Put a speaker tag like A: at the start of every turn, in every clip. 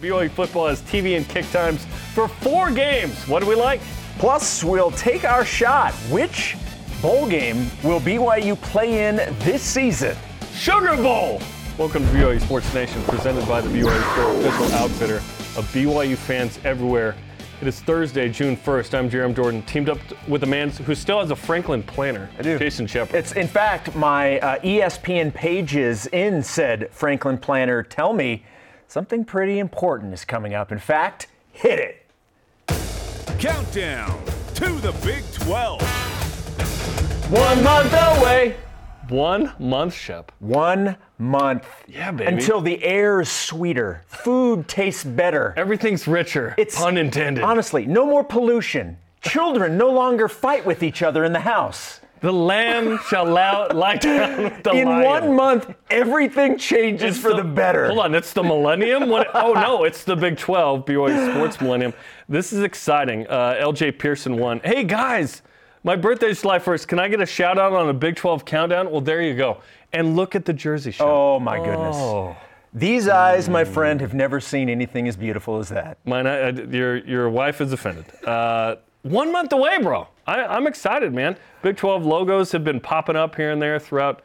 A: BYU football has TV and kick times for four games. What do we like?
B: Plus, we'll take our shot. Which bowl game will BYU play in this season?
A: Sugar Bowl! Welcome to BYU Sports Nation, presented by the BYU Sport official outfitter of BYU fans everywhere. It is Thursday, June 1st. I'm Jarom Jordan, teamed up with a man who still has a Franklin planner.
B: I do.
A: Jason Shepard.
B: It's in fact my uh, ESPN pages in said Franklin planner tell me something pretty important is coming up. In fact, hit it.
C: Countdown to the Big 12.
A: One month away. One month, Shep.
B: One month.
A: Yeah, baby.
B: Until the air's sweeter, food tastes better.
A: Everything's richer. It's pun intended.
B: Honestly, no more pollution. Children no longer fight with each other in the house.
A: The lamb shall lie, down with the
B: In
A: lion.
B: one month, everything changes
A: It's
B: for the, better.
A: Hold on, it's the millennium. What, oh no, it's the Big 12 BYU Sports Millennium. This is exciting. Uh, LJ Pearson won. Hey guys, my birthday's July 1st. Can I get a shout out on a Big 12 countdown? Well, there you go. And look at the jersey show.
B: Oh my goodness. These eyes, my friend, have never seen anything as beautiful as that.
A: Mine, I, I- your your wife is offended. Uh, one month away, bro. I, I'm excited, man. Big 12 logos have been popping up here and there throughout,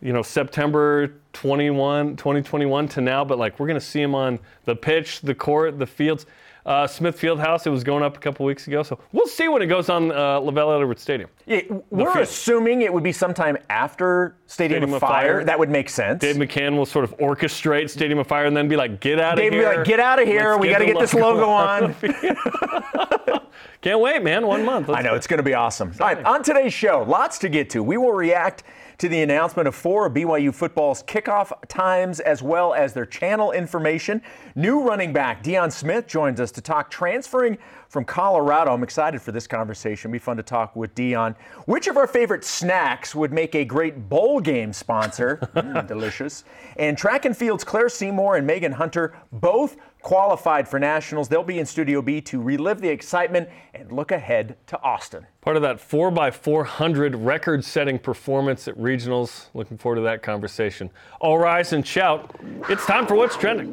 A: you know, September 21, 2021 to now. But like, we're gonna see them on the pitch, the court, the fields. Uh, Smith Fieldhouse, it was going up a couple weeks ago, so we'll see when it goes on uh, LaVell Edwards Stadium.
B: Yeah, we're
A: field.
B: assuming it would be sometime after Stadium,
A: Stadium
B: of Fire.
A: Fire.
B: That would make sense.
A: Dave McCann will sort of orchestrate Stadium of Fire and then be like, "Get out of here!"
B: Dave be like, get out of here.
A: Let's
B: we got to
A: the
B: get this logo on.
A: Can't wait, man. One month.
B: I know, it's going to be awesome. All right, on today's show, lots to get to. We will react to the announcement of four of BYU football's kickoff times as well as their channel information. New running back Deion Smith joins us to talk transferring from Colorado. I'm excited for this conversation. It'll be fun to talk with Deion. Which of our favorite snacks would make a great bowl game sponsor? Mm, delicious. And track and field's Claire Seymour and Meghan Hunter both qualified for nationals. They'll be in Studio B to relive the excitement and look ahead to Austin.
A: Part of that 4x400 record setting performance at regionals. Looking forward to that conversation. All rise and shout. It's time for What's Trending.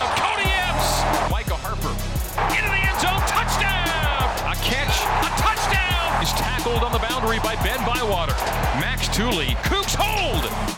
D: Kody Epps. Micah Harper. Into the end zone. Touchdown. A catch. A touchdown. Is tackled on the boundary by Ben Bywater. Max Tooley. Cougs hold.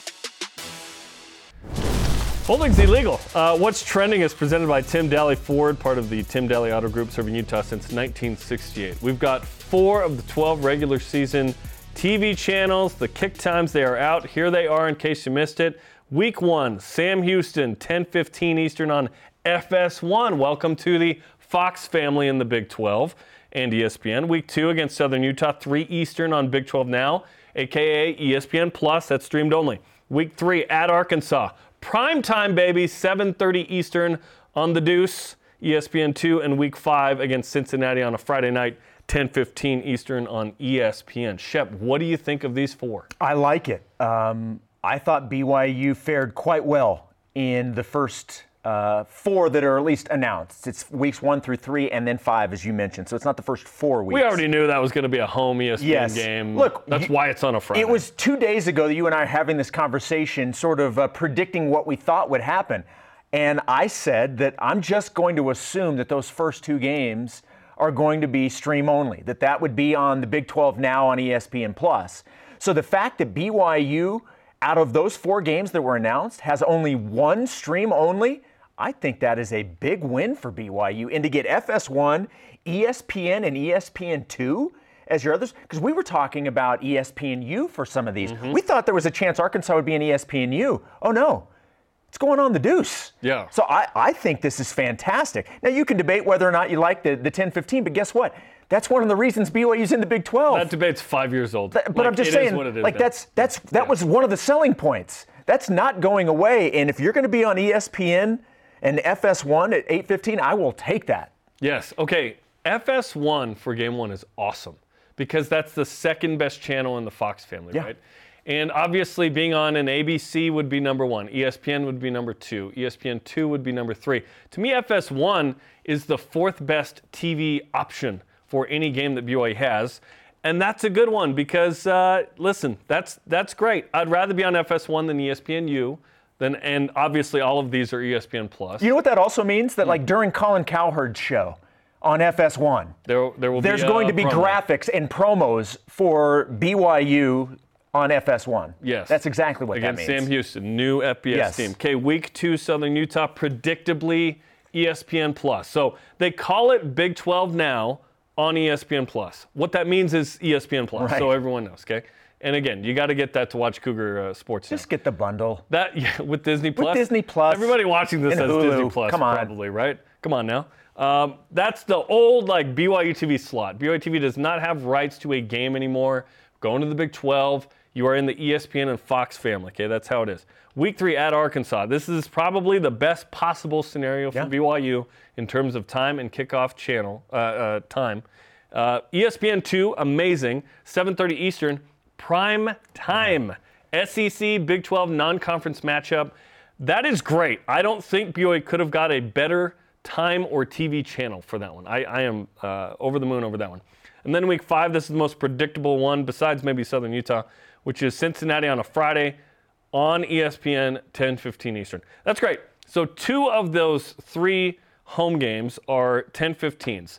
A: Holding's illegal. Uh, What's Trending is presented by Tim Dahle Ford, part of the Tim Dahle Auto Group, serving Utah since 1968. We've got four of the 12 regular season TV channels. The kick times, they are out. Here they are in case you missed it. Week one, Sam Houston, 10:15 Eastern on FS1. Welcome to the Fox family in the Big 12 and ESPN. Week two against Southern Utah, 3 Eastern on Big 12 Now, aka ESPN Plus. That's streamed only. Week three at Arkansas, prime time baby, 7:30 Eastern on the Deuce, E ESPN2, and Week five against Cincinnati on a Friday night. 10:15 Eastern on ESPN. Shep, what do you think of these four?
B: I like it. Um, I thought BYU fared quite well in the first uh, four that are at least announced. It's weeks one through three, and then five, as you mentioned. So it's not the first four weeks.
A: We already knew that was going to be a home ESPN
B: Yes.
A: game.
B: Look,
A: that's
B: you-
A: why it's on a Friday.
B: It was two days ago that you and I are having this conversation, sort of uh, predicting what we thought would happen. And I said that I'm just going to assume that those first two games are going to be stream only, that that would be on the Big 12 now on ESPN Plus. So the fact that BYU, out of those four games that were announced, has only one stream only, I think that is a big win for BYU. And to get FS1, ESPN, and E ESPN2 as your others? Because we were talking about ESPNU for some of these.
A: Mm-hmm.
B: We thought there was a chance Arkansas would be E ESPNU. Oh no, it's going on the deuce.
A: Yeah.
B: So I, I think this is fantastic. Now you can debate whether or not you like the, the 10-15, but guess what? That's one of the reasons BYU's in the Big 12.
A: that debate's five years old.
B: But
A: Like,
B: I'm just saying,
A: what it is
B: like
A: now.
B: that's that's that was one of the selling points. That's not going away. And if you're going to be on ESPN and FS1 at 8:15, I will take that.
A: Yes. Okay. FS1 for game one is awesome because that's the second best channel in the Fox family,
B: Yeah.
A: right? And obviously, being on an ABC would be number one, ESPN would be number two, E ESPN2 would be number three. To me, FS1 is the fourth best TV option for any game that BYU has. And that's a good one because, uh, listen, that's, that's great. I'd rather be on FS1 than E ESPNU. Then and obviously all of these are ESPN Plus.
B: You know what that also means? That like hmm. during Colin Cowherd's show on FS1,
A: there, there will
B: there's
A: be
B: going to be
A: promo.
B: graphics and promos for BYU on FS1.
A: Yes.
B: That's exactly what
A: against
B: that means.
A: Sam Houston, new FBS
B: Yes.
A: team. Okay, week two, Southern Utah, predictably ESPN Plus. So they call it Big 12 now on ESPN Plus. What that means is ESPN Plus,
B: Right.
A: so everyone knows. Okay, and again, you got to get that to watch Cougar uh, Sports. now.
B: Just get the bundle.
A: That yeah, with Disney Plus.
B: With Disney Plus
A: Everybody watching this has
B: Hulu.
A: Disney Plus,
B: Come on.
A: probably right. Come on now. Um, that's the old like BYU TV slot. BYU TV does not have rights to a game anymore. Going to the Big 12, you are in the ESPN and Fox family. Okay, that's how it is. Week three at Arkansas. This is probably the best possible scenario for
B: Yeah.
A: BYU in terms of time and kickoff channel uh, uh, time. Uh, ESPN two, amazing. 7:30 Eastern, prime time. SEC Big 12 non-conference matchup. That is great. I don't think BYU could have got a better time or TV channel for that one. I, I am uh, over the moon over that one. And then week five, this is the most predictable one, besides maybe Southern Utah, which is Cincinnati on a Friday on ESPN 10:15 Eastern. That's great. So two of those three home games are 10:15s.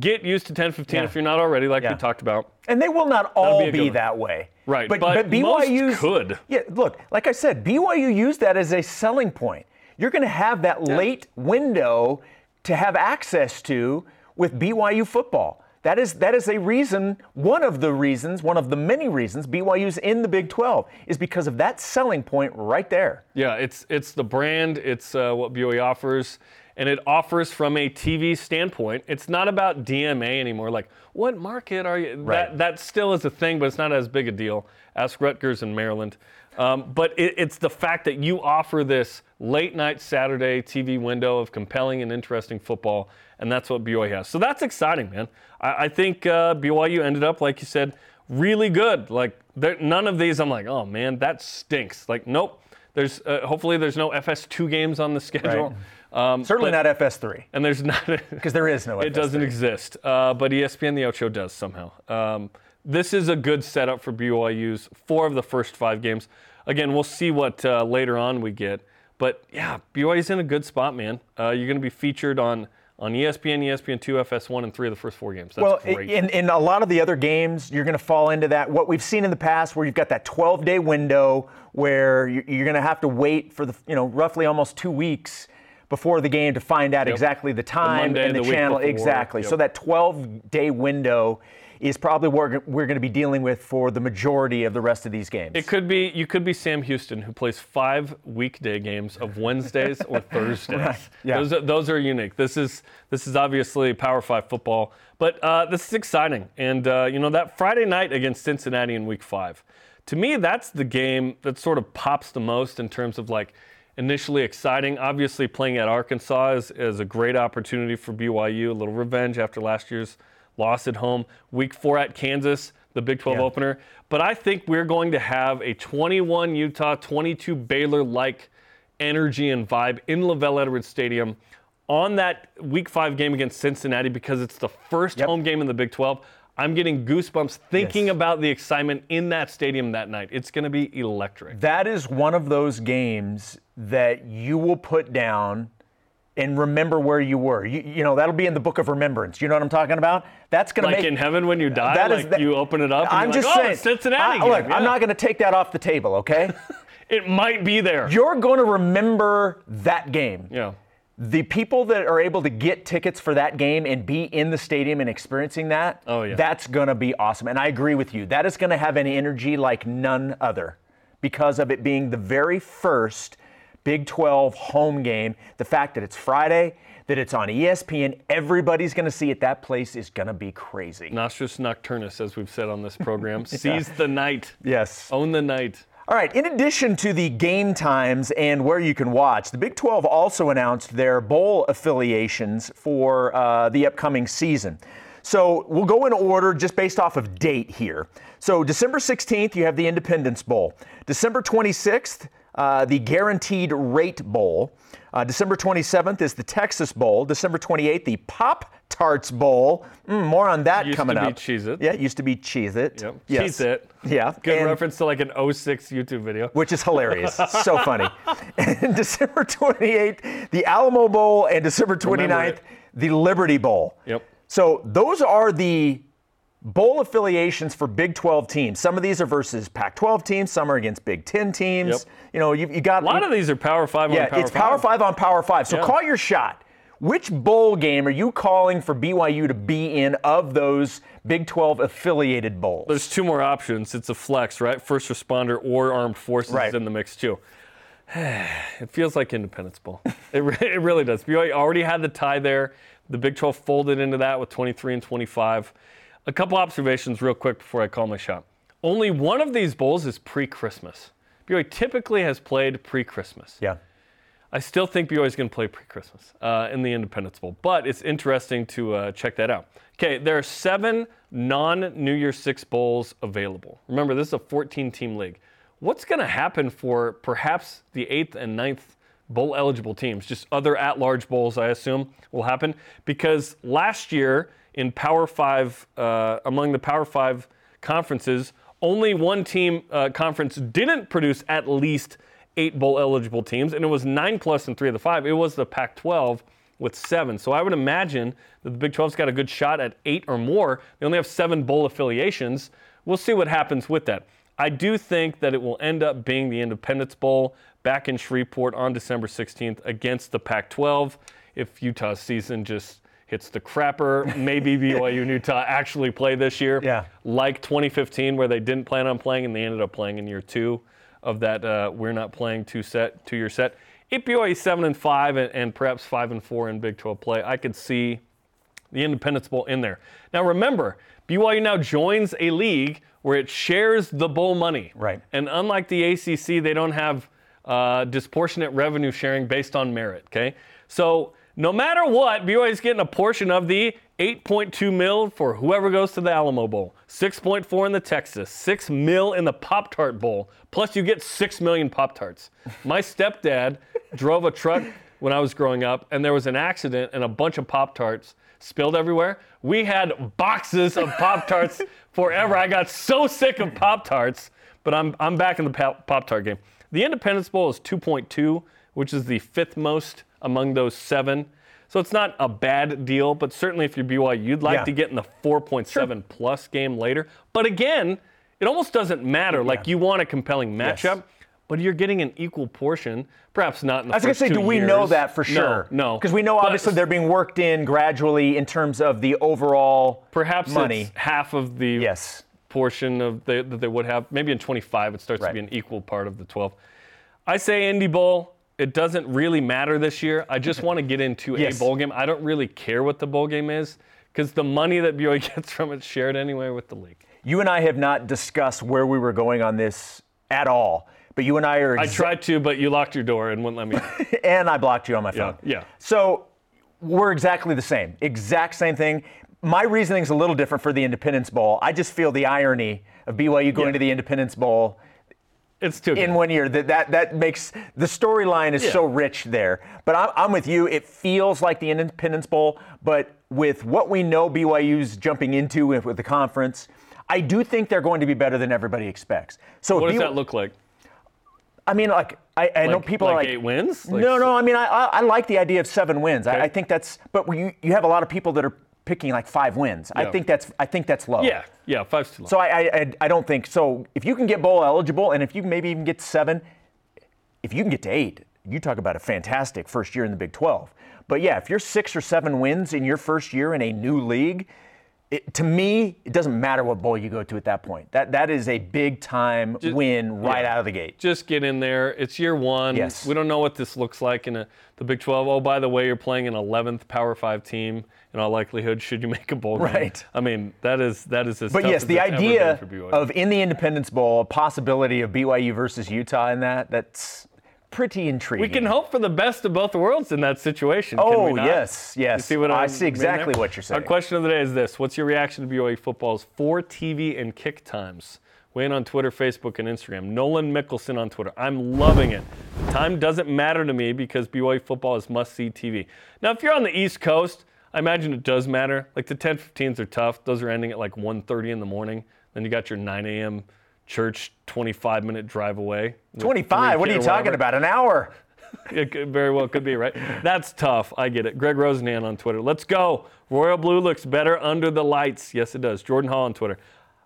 A: Get used to 10:15
B: Yeah.
A: if you're not already, like
B: Yeah.
A: we talked about.
B: And they will not all
A: be
B: be that way.
A: Right,
B: But,
A: but
B: but BYU
A: could.
B: Yeah, look, like I said, BYU used that as a selling point. You're going to have that late window to have access to with BYU football. That is that is a reason, one of the reasons, one of the many reasons BYU's in the Big 12 is because of that selling point right there.
A: Yeah, it's it's the brand, it's uh, what BYU offers, and it offers from a TV standpoint. It's not about DMA anymore. Like, what market are you?
B: Right.
A: That that still is a thing, but it's not as big a deal. Ask Rutgers in Maryland. Um, but it, it's the fact that you offer this late night Saturday TV window of compelling and interesting football, and that's what BYU has. So that's exciting, man. I, I think uh, BYU ended up, like you said, really good. Like there, none of these, I'm like, oh man, that stinks. Like, nope. There's uh, hopefully there's no FS2 games on the schedule. Um,
B: Certainly
A: but-
B: not FS3
A: And there's not
B: because there is no
A: it
B: FS3.
A: doesn't exist. Uh, but ESPN the Ocho does somehow. Um, this is a good setup for BYU's four of the first five games. Again, we'll see what uh, later on we get. But yeah, BYU's in a good spot, man. Uh, you're going to be featured on on ESPN, ESPN two, FS1, and three of the first four games. That's
B: well,
A: great.
B: in, in a lot of the other games, you're going to fall into that. What we've seen in the past, where you've got that 12-day window where you're going to have to wait for the, you know, roughly almost two weeks before the game to find out
A: Yep.
B: exactly the time
A: Monday,
B: and the,
A: the
B: channel. Exactly.
A: yep.
B: So that 12-day window is probably what we're going to be dealing with for the majority of the rest of these games.
A: It could be you could be Sam Houston who plays five weekday games of Wednesdays or Thursdays.
B: yeah.
A: Those are, those are unique. This is this is obviously Power Five football, but uh, this is exciting. And uh, you know that Friday night against Cincinnati in Week Five, to me that's the game that sort of pops the most in terms of like initially exciting. Obviously, playing at Arkansas is, is a great opportunity for BYU. A little revenge after last year's loss at home. Week four at Kansas, the Big 12
B: Yeah.
A: opener. But I think we're going to have a 21 Utah, 22 Baylor like energy and vibe in LaVell Edwards Stadium on that Week five game against Cincinnati because it's the first
B: Yep.
A: home game in the Big 12. I'm getting goosebumps thinking
B: Yes.
A: about the excitement in that stadium that night. It's going to be electric.
B: That is one of those games that you will put down and remember where you were. You, you know, that'll be in the book of remembrance. You know what I'm talking about? That's going to
A: Like
B: make
A: in heaven when you die,
B: that is
A: like
B: that-
A: you open it up and
B: I'm
A: you're
B: just
A: like, oh,
B: saying.
A: it's Cincinnati.
B: I- look,
A: game.
B: I'm not going to take that off the table, okay?
A: It might be there.
B: You're going to remember that game.
A: yeah.
B: The people that are able to get tickets for that game and be in the stadium and experiencing that,
A: Oh, yeah.
B: that's going to be awesome. And I agree with you. That is going to have an energy like none other because of it being the very first Big 12 home game. The fact that it's Friday, that it's on ESPN, everybody's going to see it. That place is going to be crazy.
A: Nostris Nocturnus, as we've said on this program, seize the night,
B: Yes.
A: own the night.
B: All right, in addition to the game times and where you can watch, the Big 12 also announced their bowl affiliations for uh, the upcoming season. So we'll go in order just based off of date here. So December 16th, you have the Independence Bowl. December 26th, uh, the Guaranteed Rate Bowl. Uh, December 27th is the Texas Bowl. December 28th, the Pop Tarts Bowl. Mm, more on that
A: Used
B: coming
A: to be
B: up.
A: Cheez-It.
B: Yeah, it used to be Cheez It.
A: Yep.
B: Yes.
A: Cheese it.
B: Yeah.
A: Good
B: and-
A: reference to like an 06 YouTube video.
B: which is hilarious. so funny. And December 28th, the Alamo Bowl, and December 29th, the Liberty Bowl.
A: Yep.
B: So those are the bowl affiliations for Big 12 teams. Some of these are versus Pac 12 teams, some are against Big 10 teams.
A: Yep.
B: You know, you, you got
A: A lot of these are Power 5
B: yeah,
A: on Power
B: it's Power 5 on Power 5. So
A: Yeah.
B: call your shot. Which bowl game are you calling for BYU to be in of those Big 12 affiliated bowls?
A: There's two more options. It's a flex, right? First responder or armed forces
B: Right.
A: in the mix too. it feels like Independence Bowl. It, re- it really does. BYU already had the tie there. The Big 12 folded into that with 23 and 25. A couple observations real quick before I call my shot. Only one of these bowls is pre-Christmas. BYU typically has played pre-Christmas.
B: yeah.
A: I still think BYU is going to play pre-Christmas uh, in the Independence Bowl, but it's interesting to uh, check that out. Okay, there are seven non-New Year's Six bowls available. Remember, this is a 14-team league. What's going to happen for perhaps the eighth and ninth bowl-eligible teams? Just other at-large bowls, I assume, will happen because last year in Power Five, uh, among the Power Five conferences, only one team uh, conference didn't produce at least eight bowl eligible teams, and it was nine plus in three of the five. It was the Pac 12 with seven. So I would imagine that the Big 12's got a good shot at eight or more. They only have seven bowl affiliations. We'll see what happens with that. I do think that it will end up being the Independence Bowl back in Shreveport on December 16th against the Pac 12 if Utah's season just hits the crapper. Maybe BYU and Utah actually play this year
B: Yeah.
A: like 2015 where they didn't plan on playing and they ended up playing in year two of that uh, we're not playing two set two year set. If BYU seven and five and, and perhaps five and four in Big 12 play, I could see the Independence Bowl in there. Now remember, BYU now joins a league where it shares the bowl money.
B: Right.
A: And unlike the ACC, they don't have uh, disproportionate revenue sharing based on merit. Okay. So no matter what, BYU is getting a portion of the 8.2 mil for whoever goes to the Alamo Bowl, 6.4 in the Texas, 6 mil in the Pop Tart Bowl. Plus, you get 6 million Pop Tarts. My stepdad drove a truck when I was growing up, and there was an accident, and a bunch of Pop Tarts spilled everywhere. We had boxes of Pop Tarts forever. I got so sick of Pop Tarts, but I'm, I'm back in the Pop Tart game. The Independence Bowl is 2.2, which is the fifth most among those seven. So it's not a bad deal, but certainly if you're BYU, you'd like
B: Yeah.
A: to get in the 4.7 plus game later. But again, it almost doesn't matter. Like you want a compelling
B: Yes.
A: matchup, but you're getting an equal portion. Perhaps not in the
B: I was going to say, do we know that for sure?
A: No,
B: Because we know
A: But
B: obviously they're being worked in gradually in terms of the overall
A: perhaps
B: money.
A: half of the
B: Yes.
A: portion of the, that they would have. Maybe in 25, it starts
B: Right.
A: to be an equal part of the 12. I say Indy Bowl. It doesn't really matter this year. I just want to get into
B: Yes.
A: a bowl game. I don't really care what the bowl game is because the money that BYU gets from it's shared anyway with the league.
B: You and I have not discussed where we were going on this at all, but you and I are.
A: I tried to, but you locked your door and wouldn't let me.
B: and I blocked you on my
A: Yeah,
B: phone.
A: yeah.
B: So we're exactly the same, exact same thing. My reasoning is a little different for the Independence Bowl. I just feel the irony of BYU going
A: Yeah.
B: to the Independence Bowl
A: It's too
B: in one year. That that that makes the storyline is
A: Yeah.
B: so rich there. But I'm, I'm with you. It feels like the Independence Bowl, but with what we know BYU's jumping into with, with the conference, I do think they're going to be better than everybody expects. So
A: What does
B: BYU
A: that look like?
B: I mean, like I, I know people
A: like
B: are like
A: eight wins? Like
B: no, no. I mean, I, I, I like the idea of seven wins. I, I think that's. But you, you have a lot of people that are picking like five wins. I think that's. I think that's low.
A: Yeah, yeah, five's too low.
B: So I, I, I, I don't think so. If you can get bowl eligible, and if you maybe even get seven, if you can get to eight, you talk about a fantastic first year in the Big 12. But yeah, if you're six or seven wins in your first year in a new league, it, to me, it doesn't matter what bowl you go to at that point. That that is a big time win right
A: yeah.
B: out of the gate.
A: just get in there. It's year one.
B: Yes.
A: We don't know what this looks like in a, the Big 12. Oh, by the way, you're playing an 11th Power Five team. In all likelihood, should you make a bowl game?
B: Right.
A: I mean, that is that is as
B: But yes, the idea
A: been for BYU.
B: of in the Independence Bowl, a possibility of BYU versus Utah in that, that's pretty intriguing.
A: we can hope for the best of both worlds in that situation. can
B: Oh,
A: we not?
B: yes, yes.
A: You see what
B: I
A: I'm
B: see exactly what you're saying.
A: Our question of the day is this: What's your reaction to BYU football's four TV and kick times? Weigh in on Twitter, Facebook, and Instagram. Nolan Mickelson on Twitter. I'm loving it. The time doesn't matter to me because BYU football is must see TV. Now, if you're on the East Coast, I imagine it does matter. Like the 10:15s are tough. Those are ending at like 1:30 in the morning. Then you got your 9 a.m. church, 25 minute drive away.
B: 25. What are you talking
A: whatever.
B: about? An hour?
A: It could, very well could be, right? That's tough. I get it. Greg Rosenan on Twitter. Let's go. Royal Blue looks better under the lights. Yes, it does. Jordan Hall on Twitter.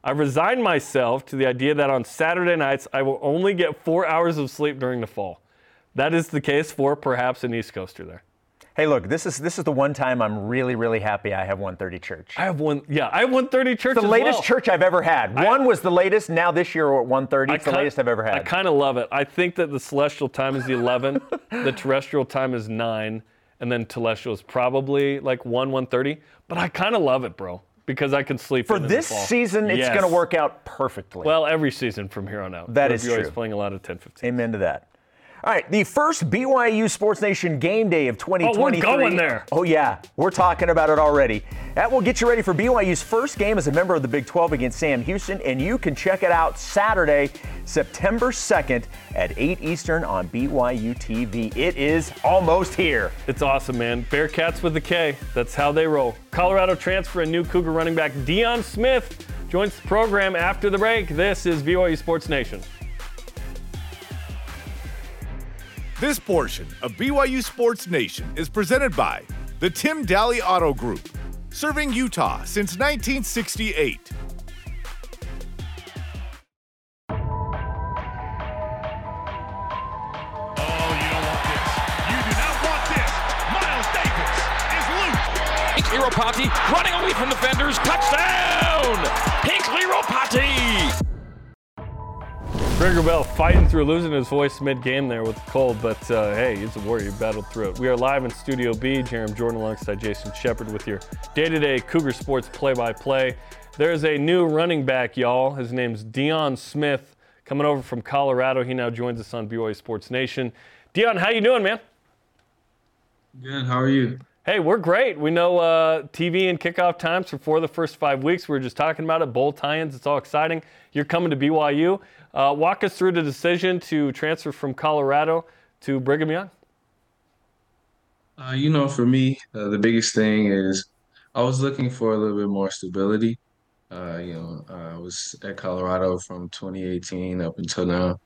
A: I've resigned myself to the idea that on Saturday nights I will only get four hours of sleep during the fall. That is the case for perhaps an East Coaster there.
B: Hey, look, this is this is the one time I'm really really happy I have 130 church.
A: I have one. Yeah, I have 130 church.
B: the
A: as
B: latest
A: well.
B: church I've ever had. One was the latest. Now this year we're at 130. It's the
A: kin-
B: latest I've ever had.
A: I kind of love it. I think that the celestial time is the 11, the terrestrial time is 9, and then telestial is probably like 1, 130. But I kind of love it, bro, because I can sleep
B: For this
A: the
B: season, it's
A: Yes.
B: going to work out perfectly.
A: Well, every season from here on out.
B: That is true.
A: playing a lot of 10 15.
B: Amen to that. All right, the first BYU Sports Nation game day of 2023.
A: Oh, we're going there.
B: Oh yeah, we're talking about it already. That will get you ready for BYU's first game as a member of the Big 12 against Sam Houston, and you can check it out Saturday, September 2nd at 8 Eastern on BYU TV. It is almost here.
A: It's awesome, man. Bearcats with the K. That's how they roll. Colorado transfer and new Cougar running back Deion Smith joins the program after the break. This is BYU Sports Nation.
C: This portion of BYU Sports Nation is presented by the Tim Dahle Auto Group, serving Utah since 1968. Oh, you don't want this. You do not want this. Miles Davis is loose.
D: Hinckley Ropati running away from defenders. Touchdown! Hinckley Ropati!
A: Greg Wrubell fighting through losing his voice mid-game there with the cold, but uh, hey, he's a warrior. He battled through it. We are live in Studio B. Jarom Jordan alongside Jason Shepard with your day-to-day Cougar Sports play-by-play. There's a new running back, y'all. His name's Deion Smith, coming over from Colorado. He now joins us on BYU Sports Nation. Deion, how you doing, man?
E: Good. How are you?
A: Hey, we're great. We know uh, TV and kickoff times for four of the first five weeks. We were just talking about it. Bowl tie-ins. It's all exciting. You're coming to BYU. Uh, walk us through the decision to transfer from Colorado to Brigham Young.
E: Uh, you know, for me, uh, the biggest thing is I was looking for a little bit more stability. Uh, you know, I was at Colorado from 2018 up until now,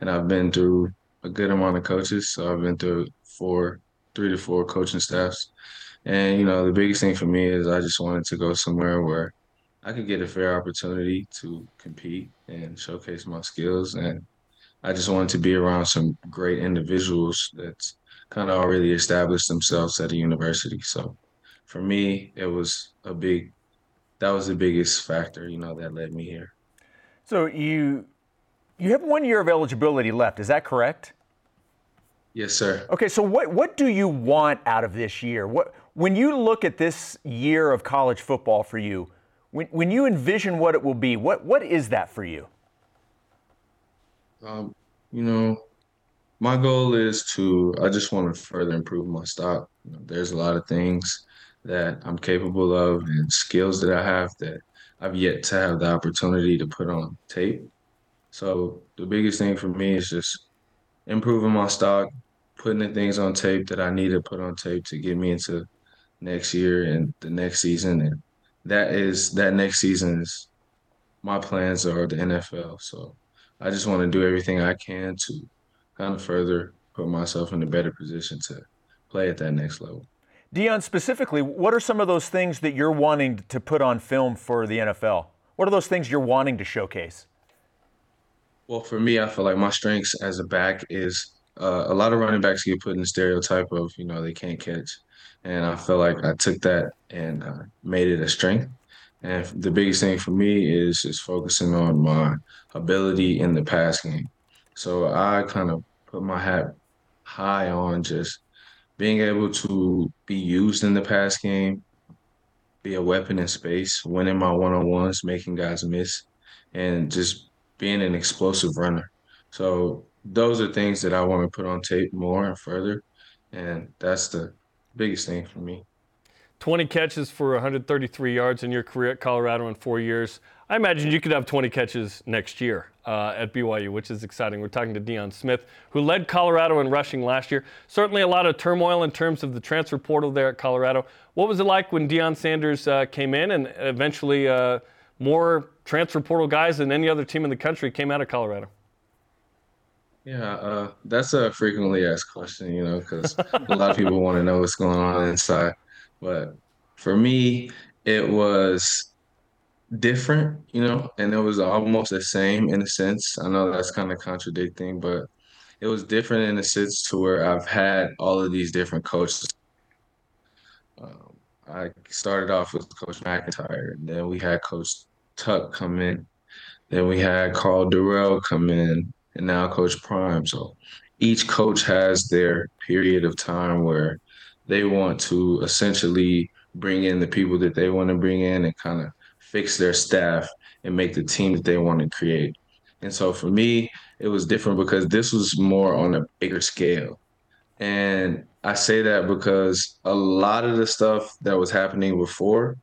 E: and I've been through a good amount of coaches. So I've been through four, three to four coaching staffs. And, you know, the biggest thing for me is I just wanted to go somewhere where I could get a fair opportunity to compete and showcase my skills. And I just wanted to be around some great individuals that's kind of already established themselves at a university. So for me, it was a big, that was the biggest factor, you know, that led me here.
B: So you you have one year of eligibility left. Is that correct?
E: Yes, sir.
B: Okay, so what, what do you want out of this year? What, when you look at this year of college football for you, when, when you envision what it will be, what, what is that for you?
E: Um, you know, my goal is to, I just want to further improve my stock. You know, there's a lot of things that I'm capable of and skills that I have that I've yet to have the opportunity to put on tape. So the biggest thing for me is just improving my stock, putting the things on tape that I need to put on tape to get me into next year and the next season. And that is that next season is my plans are the NFL. So I just want to do everything I can to kind of further put myself in a better position to play at that next level.
B: Deion, specifically, what are some of those things that you're wanting to put on film for the NFL? What are those things you're wanting to showcase?
E: Well, for me, I feel like my strengths as a back is uh, a lot of running backs get put in the stereotype of, you know, they can't catch. And I feel like I took that and uh, made it a strength. And the biggest thing for me is just focusing on my ability in the pass game. So I kind of put my hat high on just being able to be used in the pass game, be a weapon in space, winning my one-on-ones, making guys miss, and just being an explosive runner. So those are things that I want to put on tape more and further. And that's the biggest thing for me.
A: 20 catches for 133 yards in your career at Colorado in four years. I imagine you could have 20 catches next year uh, at BYU, which is exciting. We're talking to Deion Smith, who led Colorado in rushing last year. Certainly a lot of turmoil in terms of the transfer portal there at Colorado. What was it like when Deion Sanders uh, came in and eventually uh, more transfer portal guys than any other team in the country came out of Colorado?
E: Yeah, uh, that's a frequently asked question, you know, because a lot of people want to know what's going on inside. But for me, it was different, you know, and it was almost the same in a sense. I know that's kind of contradicting, but it was different in a sense to where I've had all of these different coaches. Um, I started off with Coach MacIntyre, and then we had Coach Tuck come in, then we had Karl Dorrell come in, and now Coach Prime. So each coach has their period of time where they want to essentially bring in the people that they want to bring in and kind of fix their staff and make the team that they want to create. And so for me, it was different because this was more on a bigger scale. And I say that because a lot of the stuff that was happening before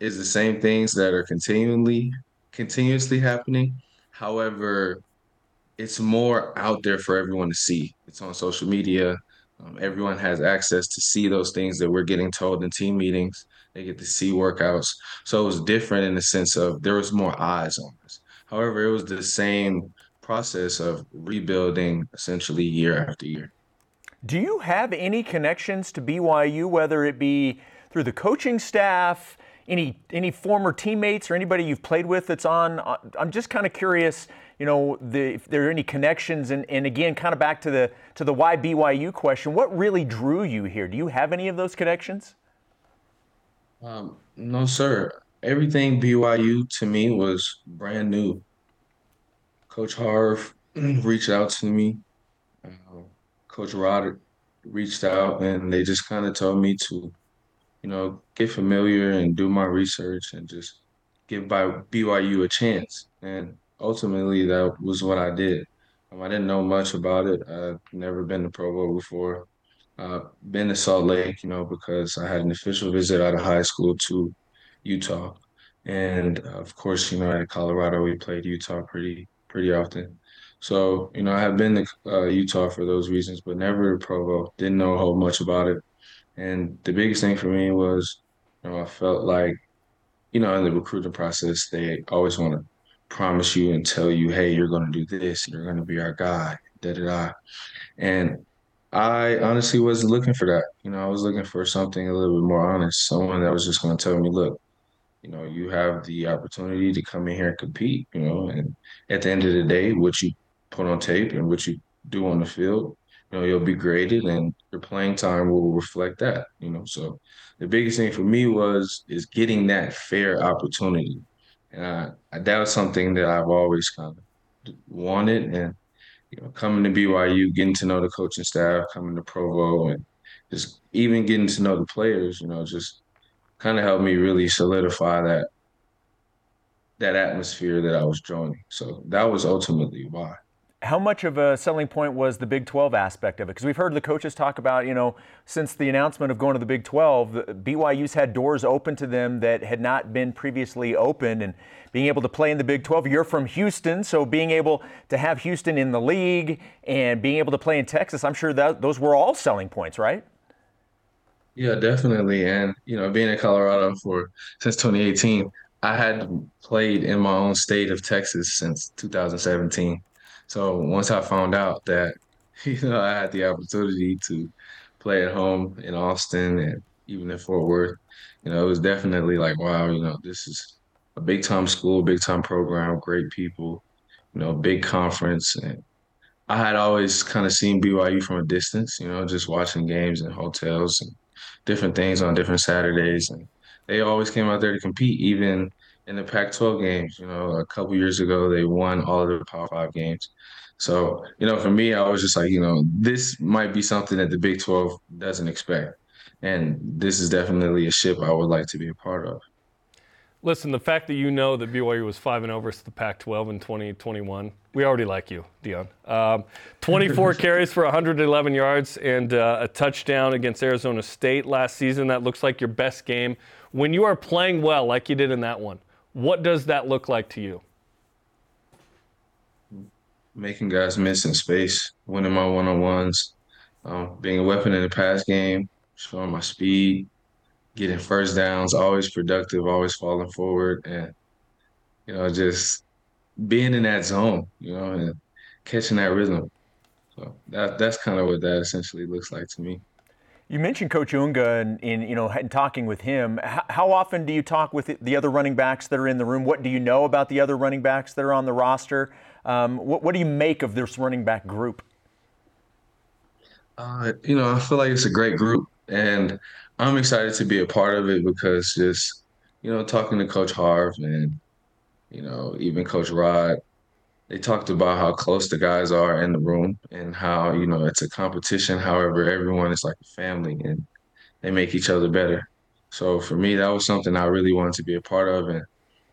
E: is the same things that are continually continuously happening. However, it's more out there for everyone to see. It's on social media. Um, everyone has access to see those things that we're getting told in team meetings. They get to see workouts. So it was different in the sense of there was more eyes on us. However, it was the same process of rebuilding essentially year after year.
B: Do you have any connections to BYU, whether it be through the coaching staff, any any former teammates or anybody you've played with that's on? Uh, I'm just kind of curious, you know, the, if there are any connections, and, and again, kind of back to the to the why BYU question. What really drew you here? Do you have any of those connections?
E: Um, no, sir. Everything BYU to me was brand new. Coach Harv reached out to me. Uh, Coach Rod reached out, and they just kind of told me to, you know, get familiar and do my research and just give by BYU a chance. And ultimately, that was what I did. Um, I didn't know much about it. I've never been to Provo before uh, been to Salt Lake, you know, because I had an official visit out of high school to Utah, and of course, you know, at Colorado we played Utah pretty pretty often. So, you know, I have been to uh, Utah for those reasons, but never to Provo. Didn't know a whole much about it, and the biggest thing for me was, you know, I felt like, you know, in the recruiting process, they always want to promise you and tell you, hey, you're going to do this, you're going to be our guy, da da da, and I honestly wasn't looking for that. You know, I was looking for something a little bit more honest, someone that was just going to tell me, look, you know, you have the opportunity to come in here and compete, you know, and at the end of the day, what you put on tape and what you do on the field, you know, you'll be graded and your playing time will reflect that, you know. So the biggest thing for me was is getting that fair opportunity. And I, that was something that I've always kind of wanted and you know, coming to BYU, getting to know the coaching staff, coming to Provo, and just even getting to know the players, you know, just kind of helped me really solidify that that atmosphere that I was joining. So that was ultimately why
B: how much of a selling point was the Big 12 aspect of it? Because we've heard the coaches talk about, you know, since the announcement of going to the Big 12, BYU's had doors open to them that had not been previously opened, and being able to play in the Big 12. You're from Houston, so being able to have Houston in the league and being able to play in Texas, I'm sure that those were all selling points, right?
E: Yeah, definitely. And you know, being in Colorado for since 2018, I had played in my own state of Texas since 2017. So once I found out that you know I had the opportunity to play at home in Austin and even in Fort Worth, you know, it was definitely like, wow, you know, this is a big time school, big time program, great people, you know, big conference. And I had always kind of seen BYU from a distance, you know, just watching games in hotels and different things on different Saturdays. And they always came out there to compete, even in the Pac-12 games. You know, a couple years ago they won all of the Power Five games. So you know, for me, I was just like, you know, this might be something that the Big 12 doesn't expect, and this is definitely a ship I would like to be a part of.
A: Listen, the fact that you know that BYU was 5 and over to the Pac 12 in 2021, we already like you, Deion. Um, 24 carries for 111 yards and uh, a touchdown against Arizona State last season. That looks like your best game. When you are playing well, like you did in that one, What does that look like to you?
E: Making guys miss in space, winning my one on ones, um, being a weapon in the pass game, showing my speed, getting first downs, always productive, always falling forward, and you know, just being in that zone, you know, and catching that rhythm. So that that's kind of what that essentially looks like to me.
B: You mentioned Coach Unga and you know in talking with him. How, how often do you talk with the other running backs that are in the room? What do you know about the other running backs that are on the roster? Um, what, what do you make of this running back group?
E: Uh, you know, I feel like it's a great group, and I'm excited to be a part of it because just you know talking to Coach Harv and you know even Coach Rod, they talked about how close the guys are in the room and how you know it's a competition. However, everyone is like a family and they make each other better. So for me, that was something I really wanted to be a part of, and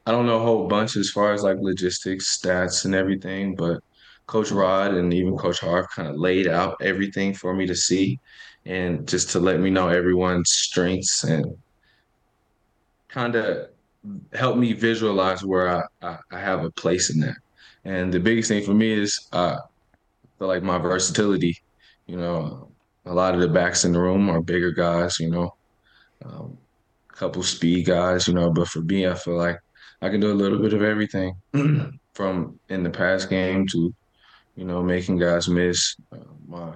E: I don't know a whole bunch as far as like logistics, stats, and everything, but Coach Rod and even Coach Harv kind of laid out everything for me to see and just to let me know everyone's strengths and kind of help me visualize where I, I, I, have a place in that. And the biggest thing for me is I feel like my versatility. You know, a lot of the backs in the room are bigger guys, you know, um, a couple speed guys, you know, but for me, I feel like I can do a little bit of everything from in the pass game to, you know, making guys miss uh, my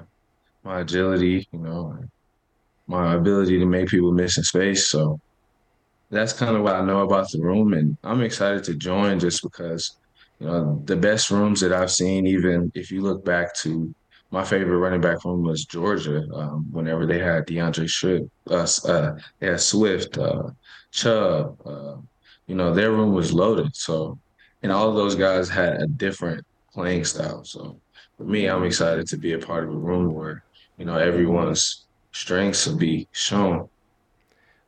E: my agility, you know, my ability to make people miss in space. So that's kind of what I know about the room, and I'm excited to join just because, you know, the best rooms that I've seen, even if you look back to my favorite running back room was Georgia. Um, whenever they had D'Andre Swift, uh, uh, Swift, uh, Chubb, uh, you know, their room was loaded. So, and all of those guys had a different playing style. So, for me, I'm excited to be a part of a room where, you know, everyone's strengths will be shown.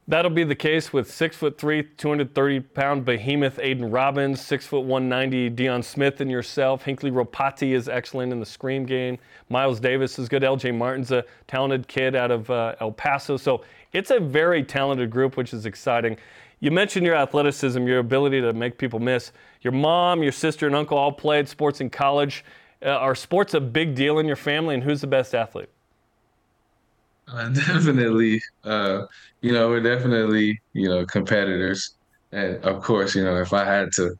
A: That'll be the case with six foot three, 230 pound behemoth Aidan Robbins, six foot 190 Deion Smith, and yourself. Hinckley Ropati is excellent in the screen game. Miles Davis is good. LJ Martin's a talented kid out of uh, El Paso. So it's a very talented group, which is exciting. You mentioned your athleticism, your ability to make people miss. Your mom, your sister, and uncle all played sports in college. Uh, are sports a big deal in your family, and who's the best athlete?
E: Uh, definitely, uh, you know, we're definitely, you know, competitors. And of course, you know, if I had to,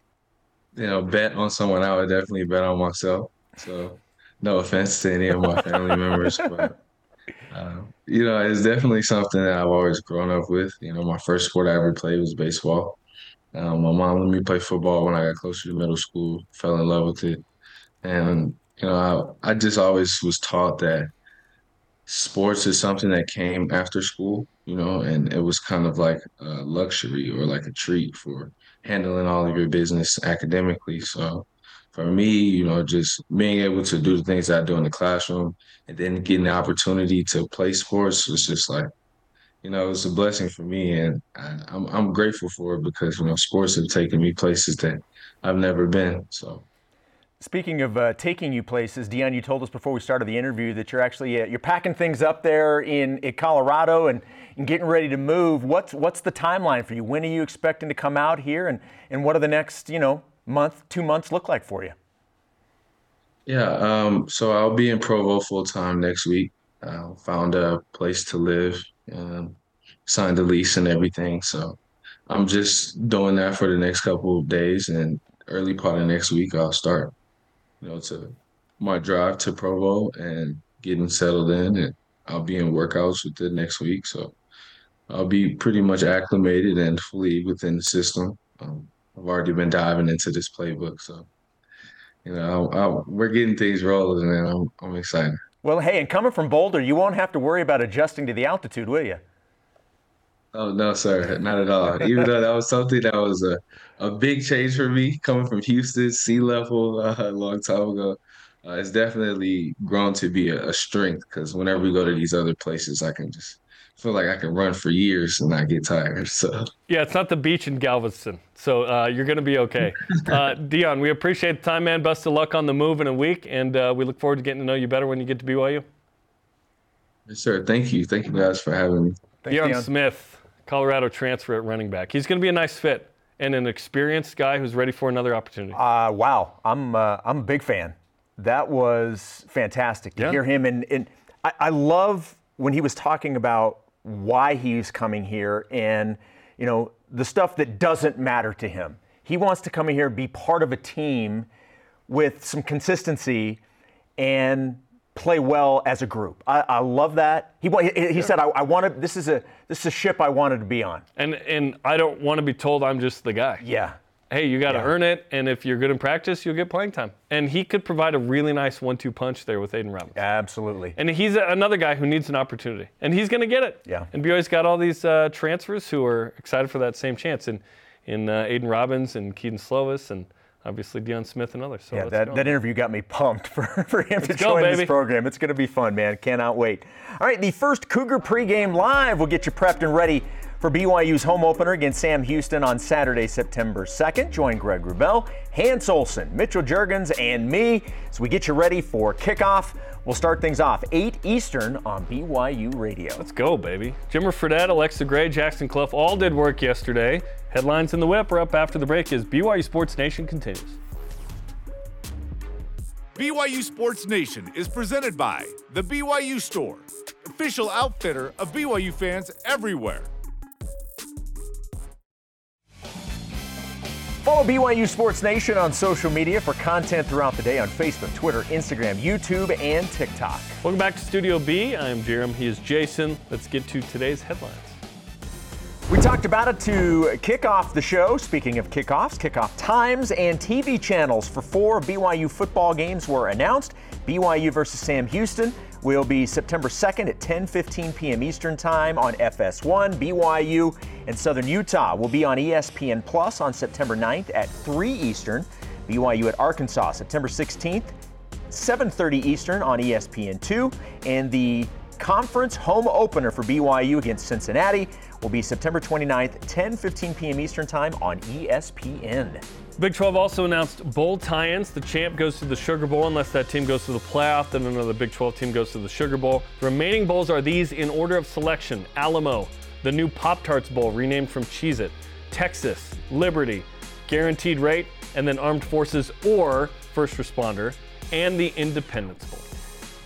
E: you know, bet on someone, I would definitely bet on myself. So, no offense to any of my family members, but uh, you know, it's definitely something that I've always grown up with. You know, my first sport I ever played was baseball. Um, my mom let me play football when I got closer to middle school. Fell in love with it, and you know, I, I just always was taught that sports is something that came after school. You know, and it was kind of like a luxury or like a treat for handling all of your business academically. So for me, you know, just being able to do the things I do in the classroom and then getting the opportunity to play sports was just like, you know, it's a blessing for me, and I, I'm I'm grateful for it because you know, sports have taken me places that I've never been. So.
B: Speaking of uh, taking you places, Deion, you told us before we started the interview that you're actually uh, you're packing things up there in, in Colorado and, and getting ready to move. What's what's the timeline for you? When are you expecting to come out here, and, and what are the next you know month, two months look like for you?
E: Yeah, um, so I'll be in Provo full time next week. Uh, found a place to live, um, signed a lease and everything. So I'm just doing that for the next couple of days, and early part of next week I'll start, you know, to my drive to Provo and getting settled in, and I'll be in workouts with it next week. So I'll be pretty much acclimated and fully within the system. Um, I've already been diving into this playbook, so you know I, I, we're getting things rolling, and I'm I'm excited.
B: Well, hey, and coming from Boulder, you won't have to worry about adjusting to the altitude, will you?
E: Oh no, sir, not at all. Even though that was something that was a, a big change for me coming from Houston, sea level uh, a long time ago. Uh, it's definitely grown to be a, a strength because whenever we go to these other places, I can just feel like I can run for years and not get tired. So
A: yeah, it's not the beach in Galveston, so uh, you're going to be okay. Uh, Deion, we appreciate the time, man. Best of luck on the move in a week, and uh, we look forward to getting to know you better when you get to BYU.
E: Yes, sir. Thank you. Thank you guys for having me.
A: Thanks, Deion, Deion Smith, Colorado transfer at running back. He's going to be a nice fit and an experienced guy who's ready for another opportunity.
B: Uh, wow, I'm uh, I'm a big fan. That was fantastic to
A: Yeah.
B: hear him, and, and I, I love when he was talking about why he's coming here and you know the stuff that doesn't matter to him. He wants to come in here and be part of a team with some consistency and play well as a group. I, I love that. He he, he said, "I, I want to. This is a this is a ship I wanted to be on."
A: and and I don't want to be told I'm just the guy.
B: Yeah.
A: Hey, you got to
B: Yeah.
A: earn it, and if you're good in practice, you'll get playing time. And he could provide a really nice one-two punch there with Aidan Robbins.
B: Absolutely.
A: And he's a, another guy who needs an opportunity, and he's going to get it.
B: Yeah.
A: And BYU's got all these uh, transfers who are excited for that same chance, and in uh, Aidan Robbins and Kedon Slovis, and obviously Deion Smith and others. So
B: Yeah, that,
A: go.
B: that interview got me pumped for, for him to
A: Let's go,
B: join
A: baby.
B: this program. It's going to be fun, man. Cannot wait. All right, the first Cougar pregame live will get you prepped and ready for BYU's home opener against Sam Houston on Saturday, September 2nd. Join Greg Wrubell, Hans Olsen, Mitchell Juergens, and me as we get you ready for kickoff. We'll start things off 8 Eastern on BYU Radio.
A: Let's go, baby. Jimmer Fredette, Alexa Gray, Jackson Clough all did work yesterday. Headlines in the whip are up after the break as BYU Sports Nation continues.
C: BYU Sports Nation is presented by The BYU Store, official outfitter of BYU fans everywhere.
B: Follow BYU Sports Nation on social media for content throughout the day on Facebook, Twitter, Instagram, YouTube, and TikTok.
A: Welcome back to Studio B. I am Jarom. He is Jason. Let's get to today's headlines.
B: We talked about it to kick off the show. Speaking of kickoffs, kickoff times and TV channels for four BYU football games were announced. BYU versus Sam Houston will be September 2nd at 10:15 p.m. Eastern Time on FS1. BYU and Southern Utah will be on ESPN Plus on September 9th at 3 Eastern. BYU at Arkansas September 16th 7:30 Eastern on E ESPN2, and the conference home opener for BYU against Cincinnati will be September 29th, 10:15 p.m. Eastern Time on ESPN.
A: Big 12 also announced bowl tie-ins. The champ goes to the Sugar Bowl unless that team goes to the playoff. Then another Big 12 team goes to the Sugar Bowl. The remaining bowls are these in order of selection: Alamo, the new Pop Tarts Bowl renamed from Cheez-It, Texas, Liberty, Guaranteed Rate, and then Armed Forces or First Responder, and the Independence Bowl.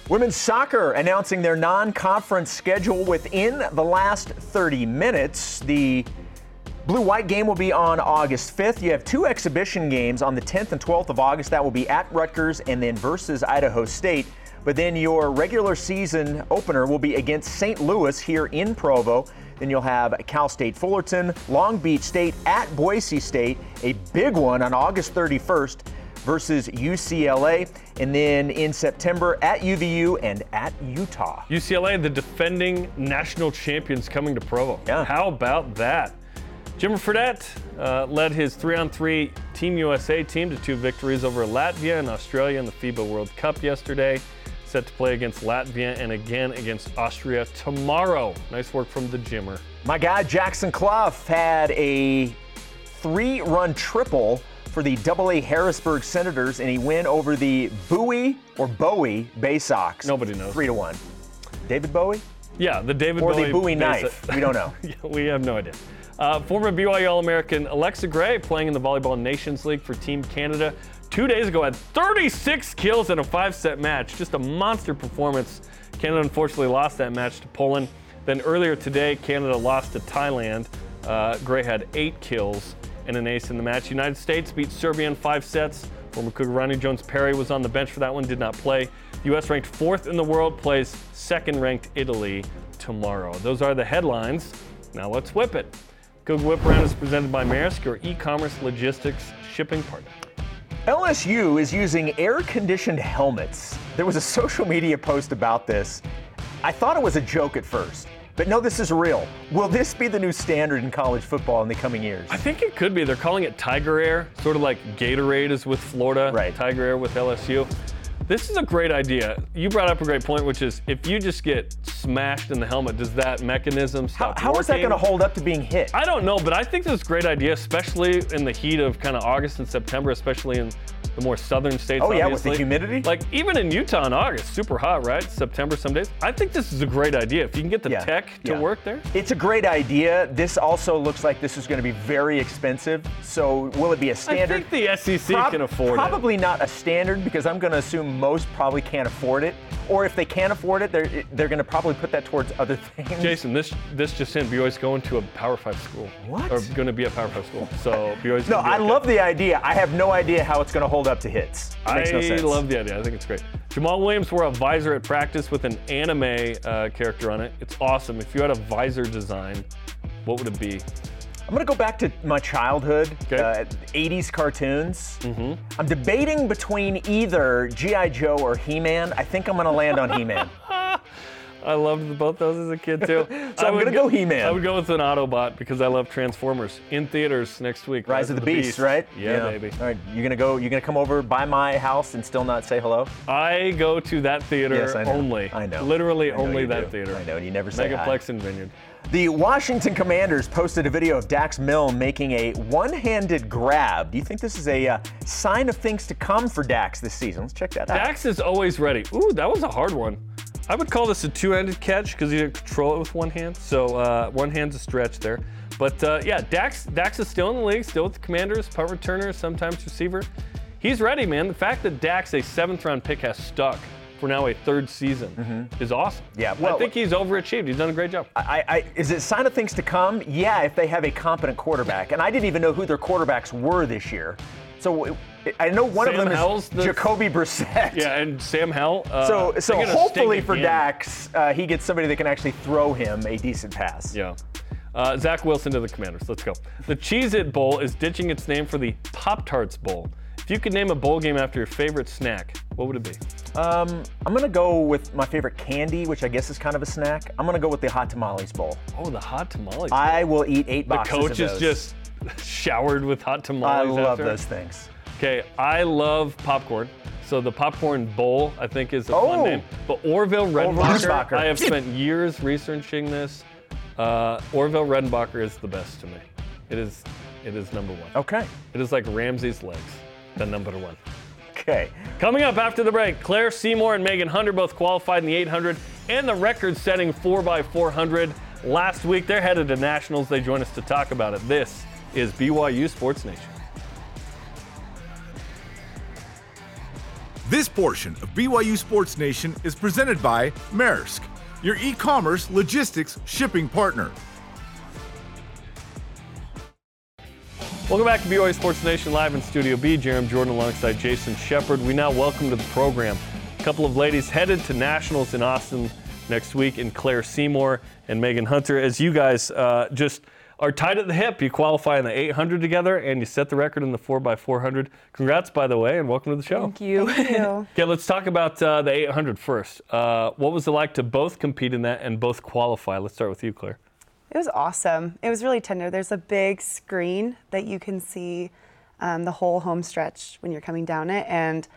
B: Women's soccer announcing their non-conference schedule within the last 30 minutes. The Blue White game will be on August 5th. You have two exhibition games on the 10th and 12th of August. That will be at Rutgers and then versus Idaho State. But then your regular season opener will be against St. Louis here in Provo. Then you'll have Cal State Fullerton, Long Beach State at Boise State, a big one on August 31st versus UCLA. And then in September at UVU and at Utah.
A: UCLA, the defending national champions, coming to Provo.
B: Yeah.
A: How about that? Jimmer Fredette uh, led his three-on-three Team USA team to two victories over Latvia and Australia in the FIBA World Cup yesterday. Set to play against Latvia and again against Austria tomorrow. Nice work from the Jimmer.
B: My guy Jackson Clough had a three run triple for the AA Harrisburg Senators in a win over the Bowie or Bowie Bay Sox.
A: Nobody knows.
B: Three to one. David Bowie?
A: Yeah, the David
B: Or
A: Bowie
B: the Bowie knife. We don't know.
A: We have no idea. Uh, former BYU All-American Alexa Gray playing in the Volleyball Nations League for Team Canada two days ago had 36 kills in a five-set match. Just a monster performance. Canada unfortunately lost that match to Poland. Then earlier today, Canada lost to Thailand. Uh, Gray had eight kills and an ace in the match. United States beat Serbia in five sets. Former Cougar Roni Jones Perry was on the bench for that one, did not play. The U.S. ranked fourth in the world plays second ranked Italy tomorrow. Those are the headlines. Now let's whip it. Cougar Whip Round is presented by Maersk, your e-commerce logistics shipping partner.
B: LSU is using air conditioned helmets. There was a social media post about this. I thought it was a joke at first, but no, this is real. Will this be the new standard in college football in the coming years?
A: I think it could be. They're calling it Tiger Air, sort of like Gatorade is with Florida,
B: Right.
A: Tiger Air with LSU. This is a great idea. You brought up a great point, which is if you just get smashed in the helmet, does that mechanism
B: How, how is that going to hold up to being hit?
A: I don't know, but I think this is a great idea, especially in the heat of kind of August and September, especially in the more southern states.
B: Oh, yeah, with the humidity?
A: Like even in Utah in August, super hot, right? September some days. I think this is a great idea. If you can get the
B: Yeah,
A: tech to
B: yeah.
A: work there.
B: It's a great idea. This also looks like this is going to be very expensive. So will it be a standard?
A: I think the SEC
B: Prob-
A: can afford it.
B: Probably not a standard because I'm going to assume most probably can't afford it. Or if they can't afford it, they're they're going to probably put that towards other things.
A: Jason, this this just in. BYU's going to a Power Five school.
B: What?
A: Or going to be a Power Five school. So BYU's.
B: No, I
A: okay.
B: love the idea. I have no idea how it's going to hold up to hits. It makes no
A: I
B: sense.
A: love the idea. I think it's great. Jamaal Williams wore a visor at practice with an anime uh, character on it. It's awesome. If you had a visor design, what would it be?
B: I'm to go back to my childhood,
A: Okay.
B: uh, 80s cartoons. Mm-hmm. I'm debating between either G.I. Joe or He Man. I think I'm going to land on He Man.
A: I loved both those as a kid too.
B: So
A: I
B: I'm
A: would
B: gonna go He-Man.
A: I would go with an Autobot because I love Transformers in theaters next week.
B: Rise of the Beast, right?
A: Yeah, baby.
B: All right, you're gonna go. You're gonna come over by my house and still not say hello.
A: I go to that theater
B: Yes, I
A: only.
B: I know.
A: Literally
B: I know
A: only that
B: do.
A: theater.
B: I know, and you never say hi.
A: Megaplex and Vineyard.
B: The Washington Commanders posted a video of Dax Milne making a one-handed grab. Do you think this is a uh, sign of things to come for Dax this season? Let's check that out.
A: Dax is always ready. Ooh, that was a hard one. I would call this a two-handed catch because you control it with one hand. So uh, one hand's a stretch there. But uh, yeah, Dax Dax is still in the league, still with the Commanders, punt returner, sometimes receiver. He's ready, man. The fact that Dax, a seventh-round pick, has stuck for now a third season is awesome.
B: Mm-hmm. Yeah, well-
A: I think he's overachieved. He's done a great job.
B: I, I, is it a sign of things to come? Yeah, if they have a competent quarterback. And I didn't even know who their quarterbacks were this year. So I know one
A: Sam
B: of them
A: Howell's
B: is
A: the-
B: Jacoby Brissett.
A: Yeah, and Sam Howell. Uh,
B: So, so hopefully for
A: again.
B: Dax, uh, he gets somebody that can actually throw him a decent pass.
A: Yeah. Uh, Zach Wilson to the Commanders. Let's go. The Cheez It Bowl is ditching its name for the Pop Tarts Bowl. If you could name a bowl game after your favorite snack, what would it be?
B: Um, I'm gonna go with my favorite candy, which I guess is kind of a snack. I'm gonna go with the hot tamales bowl.
A: Oh, the hot tamales. Bowl.
B: I will eat eight
A: the
B: boxes
A: coach
B: of
A: is just showered with hot tamales.
B: I love
A: after.
B: those things.
A: Okay, I love popcorn. So the popcorn bowl, I think, is a
B: Oh.
A: fun name. But Orville Redenbacher,
B: Redenbacher.
A: I have spent years researching this. Uh, Orville Redenbacher is the best to me. It is, it is number one.
B: Okay.
A: It is like Ramsey's legs, the number one.
B: Okay.
A: Coming up after the break, Claire Seymour and Meghan Hunter both qualified in the 800 and the record-setting 4x400 last week. They're headed to nationals. They join us to talk about it. This is BYU Sports Nation.
C: This portion of BYU Sports Nation is presented by Maersk, your e commerce logistics shipping partner.
A: Welcome back to BYU Sports Nation live in Studio B. Jarom Jordan alongside Jason Shepard. We now welcome to the program a couple of ladies headed to nationals in Austin next week in Claire Seymour and Meghan Hunter. As you guys uh, just are tied at the hip, you qualify in the 800 together and you set the record in the 4x400. Congrats, by the way, and welcome to the show.
F: Thank you.
A: Okay, let's talk about uh, the 800 first. Uh, what was it like to both compete in that and both qualify? Let's start with you, Claire.
F: It was awesome. It was really tender. There's a big screen that you can see um, the whole home stretch when you're coming down it. And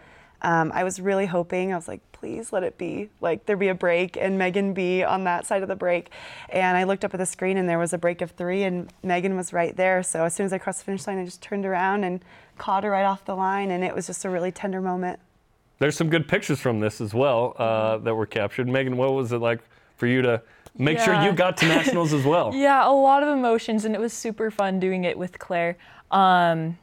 F: um, I was really hoping, I was like, please let it be like there be a break and Meghan be on that side of the break. And I looked up at the screen and there was a break of three and Meghan was right there. So as soon as I crossed the finish line, I just turned around and caught her right off the line. And it was just a really tender moment.
A: There's some good pictures from this as well uh, that were captured. Meghan, what was it like for you to make sure you got to nationals as well?
G: Yeah, a lot of emotions, and it was super fun doing it with Claire. Um,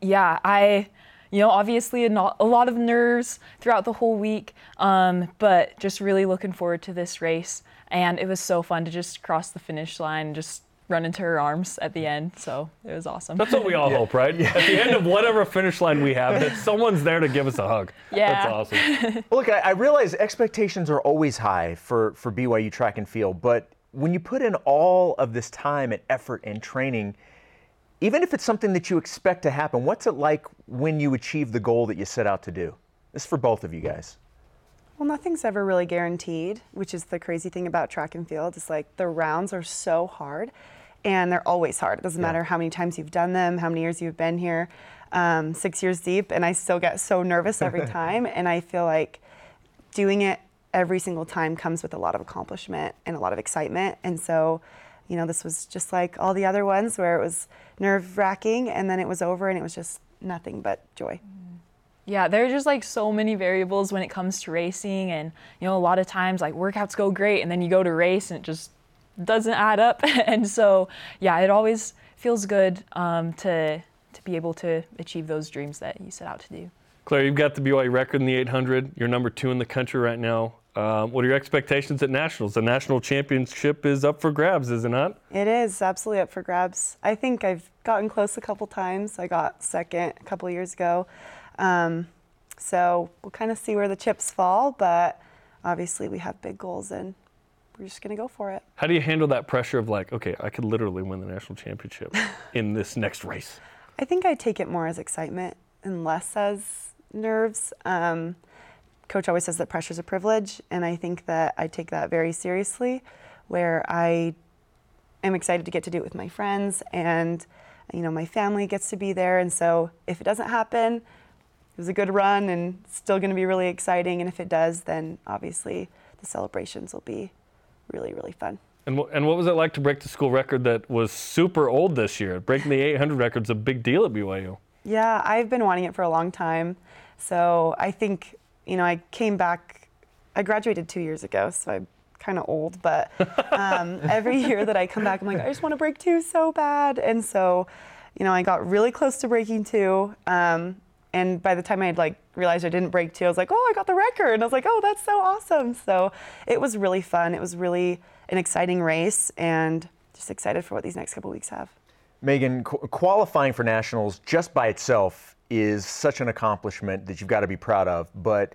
G: yeah, I, you know, obviously a, not, a lot of nerves throughout the whole week, um, but just really looking forward to this race. And it was so fun to just cross the finish line just run into her arms at the end. So it was awesome.
A: That's what we all hope, right? At the end of whatever finish line we have, that someone's there to give us a hug.
G: Yeah.
A: That's awesome.
B: Well, look, I, I realize expectations are always high for, for BYU track and field, but when you put in all of this time and effort and training, even if it's something that you expect to happen, what's it like when you achieve the goal that you set out to do? This is for both of you guys.
F: Well, nothing's ever really guaranteed, which is the crazy thing about track and field. It's like the rounds are so hard, and they're always hard. It doesn't matter how many times you've done them, how many years you've been here, um, six years deep, and I still get so nervous every time. And I feel like doing it every single time comes with a lot of accomplishment and a lot of excitement. And so, you know, this was just like all the other ones where it was nerve wracking, and then it was over, and it was just nothing but joy.
G: Yeah, there are just like so many variables when it comes to racing, and you know, a lot of times like workouts go great, and then you go to race and it just doesn't add up. and so, yeah, it always feels good um, to to be able to achieve those dreams that you set out to do.
A: Claire, you've got the BYU record in the 800. You're number two in the country right now. Um, what are your expectations at nationals? The national championship is up for grabs, is it not?
F: It is absolutely up for grabs. I think I've gotten close a couple times. I got second a couple years ago. Um, so we'll kind of see where the chips fall, but obviously we have big goals and we're just going to go for it.
A: How do you handle that pressure of like, okay, I could literally win the national championship in this next race?
F: I think I take it more as excitement and less as nerves. Um, Coach always says that pressure is a privilege, and I think that I take that very seriously, where I am excited to get to do it with my friends, and you know my family gets to be there. And so if it doesn't happen, it was a good run and still going to be really exciting. And if it does, then obviously the celebrations will be really really fun.
A: And, w- and what was it like to break the school record that was super old this year? Breaking the 800 record is a big deal at BYU.
F: Yeah, I've been wanting it for a long time. So I think, you know, I came back, I graduated two years ago, so I'm kind of old, but um, every year that I come back, I'm like, I just want to break two so bad. And so, you know, I got really close to breaking two. Um, and by the time I had like realized I didn't break two, I was like, oh, I got the record. And I was like, oh, that's so awesome. So it was really fun. It was really an exciting race and just excited for what these next couple weeks have.
B: Meghan, qu- qualifying for nationals just by itself is such an accomplishment that you've got to be proud of. But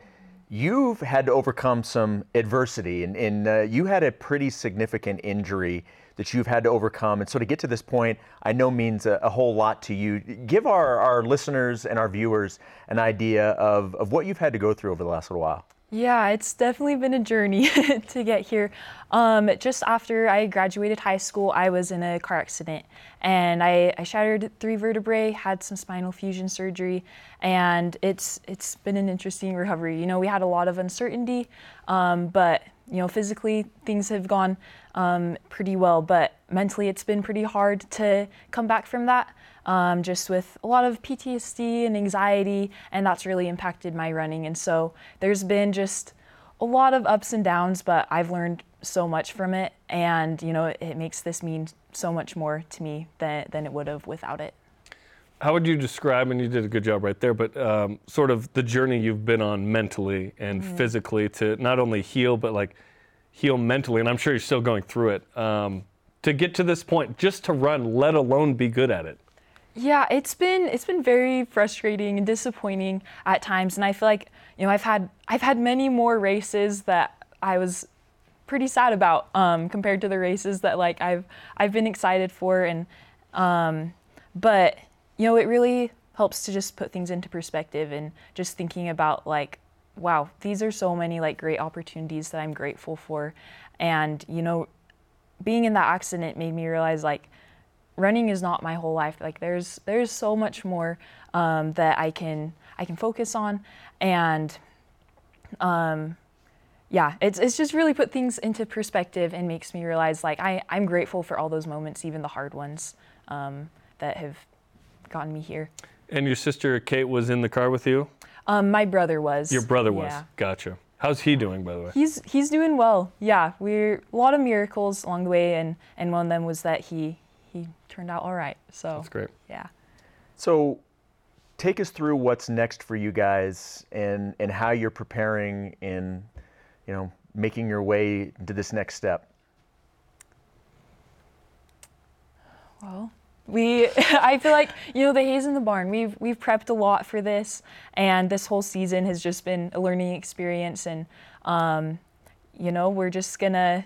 B: you've had to overcome some adversity, and, and uh, you had a pretty significant injury that you've had to overcome. And so to get to this point, I know means a, a whole lot to you. Give our, our listeners and our viewers an idea of, of what you've had to go through over the last little while.
G: Yeah, it's definitely been a journey to get here. Um, just after I graduated high school, I was in a car accident and I, I, shattered three vertebrae, had some spinal fusion surgery, and it's it's been an interesting recovery. You know, we had a lot of uncertainty, um, but you know, physically things have gone um, pretty well, but mentally it's been pretty hard to come back from that um, just with a lot of PTSD and anxiety, and that's really impacted my running. And so there's been just a lot of ups and downs, but I've learned so much from it, and you know it, it makes this mean so much more to me than than it would have without it.
A: How would you describe, and you did a good job right there, but um, sort of the journey you've been on mentally and mm-hmm. physically to not only heal, but like heal mentally, and I'm sure you're still going through it, um, to get to this point, just to run, let alone be good at it?
G: Yeah, it's been it's been very frustrating and disappointing at times, and I feel like you know I've had I've had many more races that I was pretty sad about um, compared to the races that like I've I've been excited for, and um, but you know it really helps to just put things into perspective and just thinking about like wow these are so many like great opportunities that I'm grateful for, and you know being in that accident made me realize like running is not my whole life. Like there's there's so much more um, that I can I can focus on, and um, yeah, it's it's just really put things into perspective and makes me realize like I I'm grateful for all those moments, even the hard ones um, that have gotten me here.
A: And your sister Kate was in the car with you.
G: Um, my brother was.
A: Your brother was. Yeah. Gotcha. How's he doing, by the way?
G: He's he's doing well. Yeah, we're a lot of miracles along the way, and and one of them was that he he turned out all right. So
A: that's great.
G: Yeah.
B: So, take us through what's next for you guys, and and how you're preparing in, you know, making your way to this next step.
G: Well, we I feel like you know the haze in the barn. We've we've prepped a lot for this, and this whole season has just been a learning experience, and um, you know we're just gonna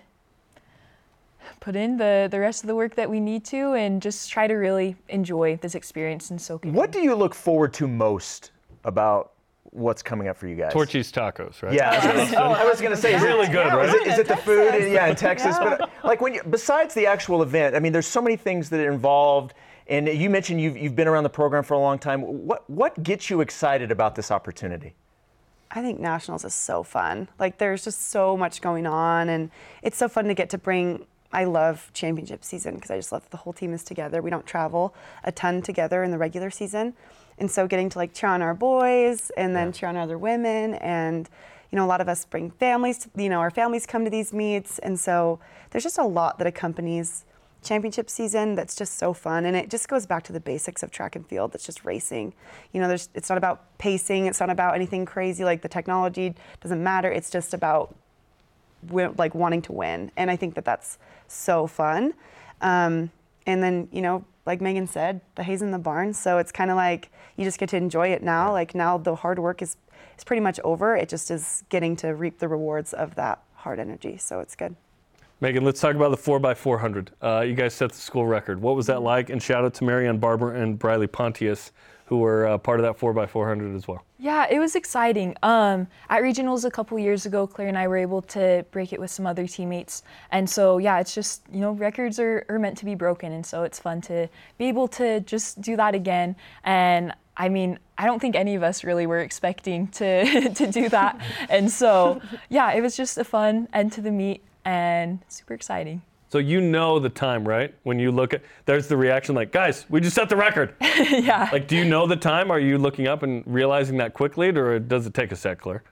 G: put in the, the rest of the work that we need to and just try to really enjoy this experience and soak it
B: What in. do you look forward to most about what's coming up for you guys?
A: Torchy's tacos, right?
B: Yeah, I was going oh, to say,
A: really good, right?
B: Is it, is it the food? In, yeah, in Texas. Yeah. But like when you, besides the actual event, I mean, there's so many things that are involved. And you mentioned you've, you've been around the program for a long time. What what gets you excited about this opportunity?
F: I think nationals is so fun. Like there's just so much going on, and it's so fun to get to bring I love championship season because I just love that the whole team is together. We don't travel a ton together in the regular season. And so getting to like cheer on our boys and then cheer on other women. And you know a lot of us bring families to, you know our families come to these meets. And so there's just a lot that accompanies championship season that's just so fun. And it just goes back to the basics of track and field. It's just racing. You know there's it's not about pacing. It's not about anything crazy. Like the technology doesn't matter. It's just about like wanting to win. And i think that that's so fun. Um, and then you know like megan said the hay's in the barn. So it's kind of like you just get to enjoy it now. Like now the hard work is is pretty much over. It just is getting to reap the rewards of that hard energy. So it's good.
A: Meghan, let's talk about the 4x400. Uh, you guys set the school record. What was that like? And shout out to Marianne Barber and Briley Pontius, who were uh, part of that 4x400 as well.
G: Yeah, it was exciting. Um, at regionals a couple years ago, Claire and I were able to break it with some other teammates, and so yeah, it's just you know records are, are meant to be broken, and so it's fun to be able to just do that again. And I mean, I don't think any of us really were expecting to to do that, and so yeah, it was just a fun end to the meet and super exciting.
A: So you know the time, right? When you look at, there's the reaction like, guys, we just set the record.
G: yeah.
A: Like, do you know the time? Are you looking up and realizing that quickly, or does it take a sec, Claire?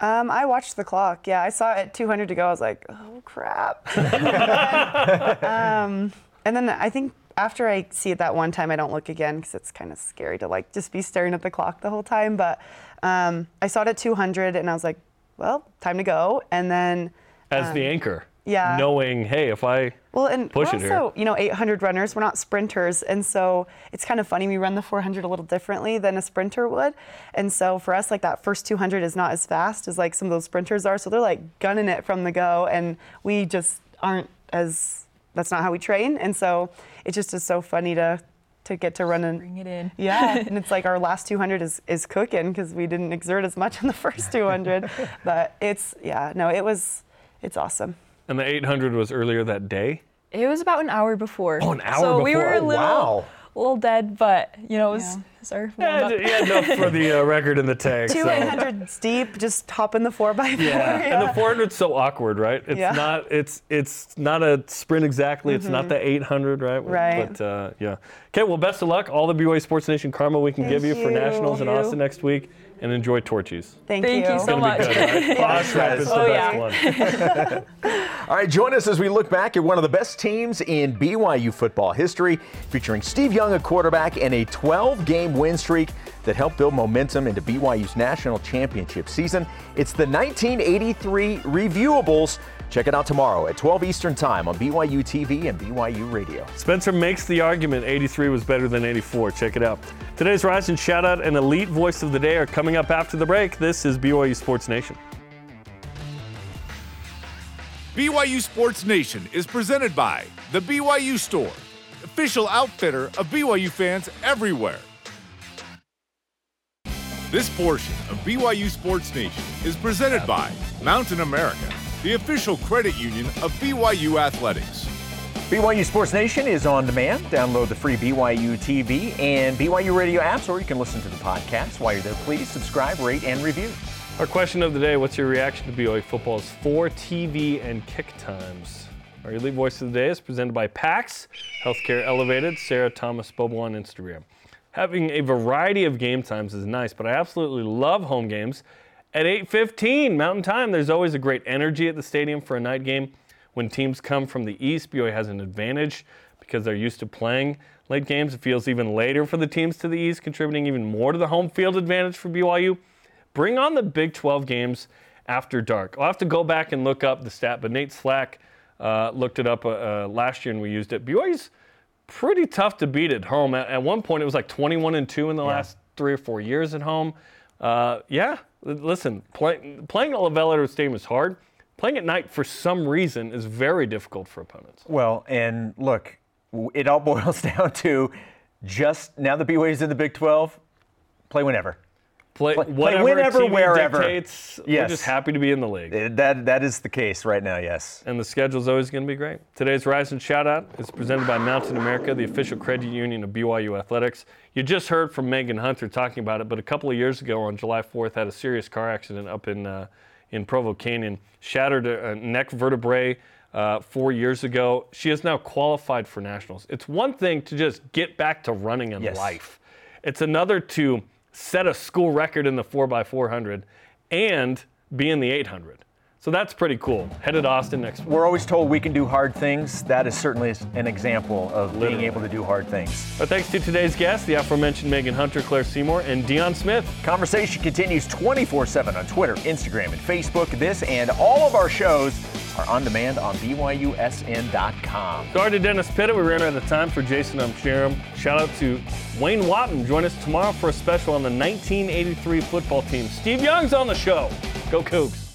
F: Um, I watched the clock. Yeah, I saw it at 200 to go. I was like, oh crap. um, and then I think after I see it that one time, I don't look again because it's kind of scary to like just be staring at the clock the whole time. But um, I saw it at 200, and I was like, well, time to go. And then
A: As the anchor,
F: yeah.
A: knowing, hey, if I
F: Well, and
A: Push
F: we're
A: it here.
F: also, you know, 800 runners. We're not sprinters, and so it's kind of funny. We run the 400 a little differently than a sprinter would, and so for us, like that first 200 is not as fast as like some of those sprinters are. So they're like gunning it from the go, and we just aren't as. That's not how we train, and so it just is so funny to to get to run and
G: Bring it in.
F: yeah, and it's like our last 200 is, is cooking because we didn't exert as much in the first 200. but it's, yeah, no, it was, it's awesome.
A: And the 800 was earlier that day.
G: It was about an hour before.
A: Oh, an hour
G: so we were a little,
B: wow.
G: little dead, but you know, it was,
F: Yeah.
G: It was our
A: Yeah,
G: warm-up.
A: yeah, enough for the uh, record in the tank.
F: Two
A: so.
F: 800s deep, just hop in the 4 by 4
A: Yeah. and the 400's so awkward, right? It's
F: Yeah.
A: not. It's it's not a sprint exactly. It's not the 800, right?
F: Mm-hmm. Right.
A: But uh, yeah. Okay. Well, best of luck. All the BYU Sports Nation karma we can
F: Thank
A: give you, for
F: you.
A: nationals in
F: Thank you.
A: Austin next week, and enjoy Torchies.
F: Thank,
G: Thank you so
A: Gonna
G: much.
A: be good, right? Class rep is the
G: Oh,
A: best
G: yeah.
A: one.
B: All right, join us as we look back at one of the best teams in BYU football history, featuring Steve Young a quarterback and a 12 game win streak that helped build momentum into BYU's national championship season. It's the 1983 Reviewables. Check it out tomorrow at 12 Eastern Time on BYU TV and BYU Radio.
A: Spencer makes the argument 83 was better than 84. Check it out. Today's Rise and Shout Out and Elite Voice of the Day are coming up after the break. This is BYU Sports Nation.
C: BYU Sports Nation is presented by The BYU Store, official outfitter of BYU fans everywhere. This portion of BYU Sports Nation is presented by Mountain America, the official credit union of BYU Athletics.
B: BYU Sports Nation is on demand. Download the free BYU TV and BYU radio apps, or you can listen to the podcast. While you're there, please subscribe, rate, and review.
A: Our question of the day What's your reaction to BYU football's four TV and kick times? Our elite voice of the day is presented by PAX, Healthcare Elevated, Sarah Thomas Bobo on Instagram. Having a variety of game times is nice, but I absolutely love home games. At 8:15 Mountain Time, there's always a great energy at the stadium for a night game. When teams come from the East, BYU has an advantage because they're used to playing late games. It feels even later for the teams to the East, contributing even more to the home field advantage for BYU. Bring on the Big 12 games after dark. I'll have to go back and look up the stat, but Nate Slack uh, looked it up uh, uh, last year and we used it. BYU's pretty tough to beat at home. At, at one point, it was like 21 and 2 in the last three or four years at home. Uh, yeah, listen, play, playing at LaVell Edwards Stadium is hard. Playing at night, for some reason, is very difficult for opponents.
B: Well, and look, it all boils down to just now the BYU's in the Big 12, play whenever.
A: Play,
B: Play- play
A: whatever
B: whenever,
A: TV
B: wherever.
A: dictates, we're just happy to be in the league.
B: Uh, That that is the case right now. Yes.
A: and the schedule's always going to be great. Today's Rise and Shout Out is presented by Mountain America, the official credit union of BYU Athletics. You just heard from Meghan Hunter talking about it, but a couple of years ago on July 4th, had a serious car accident up in uh, in Provo Canyon, shattered a, a neck vertebrae. Uh, four years ago, she is now qualified for nationals. It's one thing to just get back to running in
B: Yes.
A: life. It's another to set a school record in the 4x400 and be in the 800. So that's pretty cool. Headed to Austin next week.
B: We're always told we can do hard things. That is certainly an example of
A: Literally.
B: being able to do hard things.
A: But thanks to today's guests, the aforementioned Meghan Hunter, Claire Seymour, and Deion Smith.
B: Conversation continues 24 7 on Twitter, Instagram, and Facebook. This and all of our shows are on demand on BYUSN.com.
A: Sorry to Dennis Pitta. We ran out of time for Jason Umcherum. Shout out to Wayne Watton. Join us tomorrow for a special on the 1983 football team. Steve Young's on the show. Go Cougs.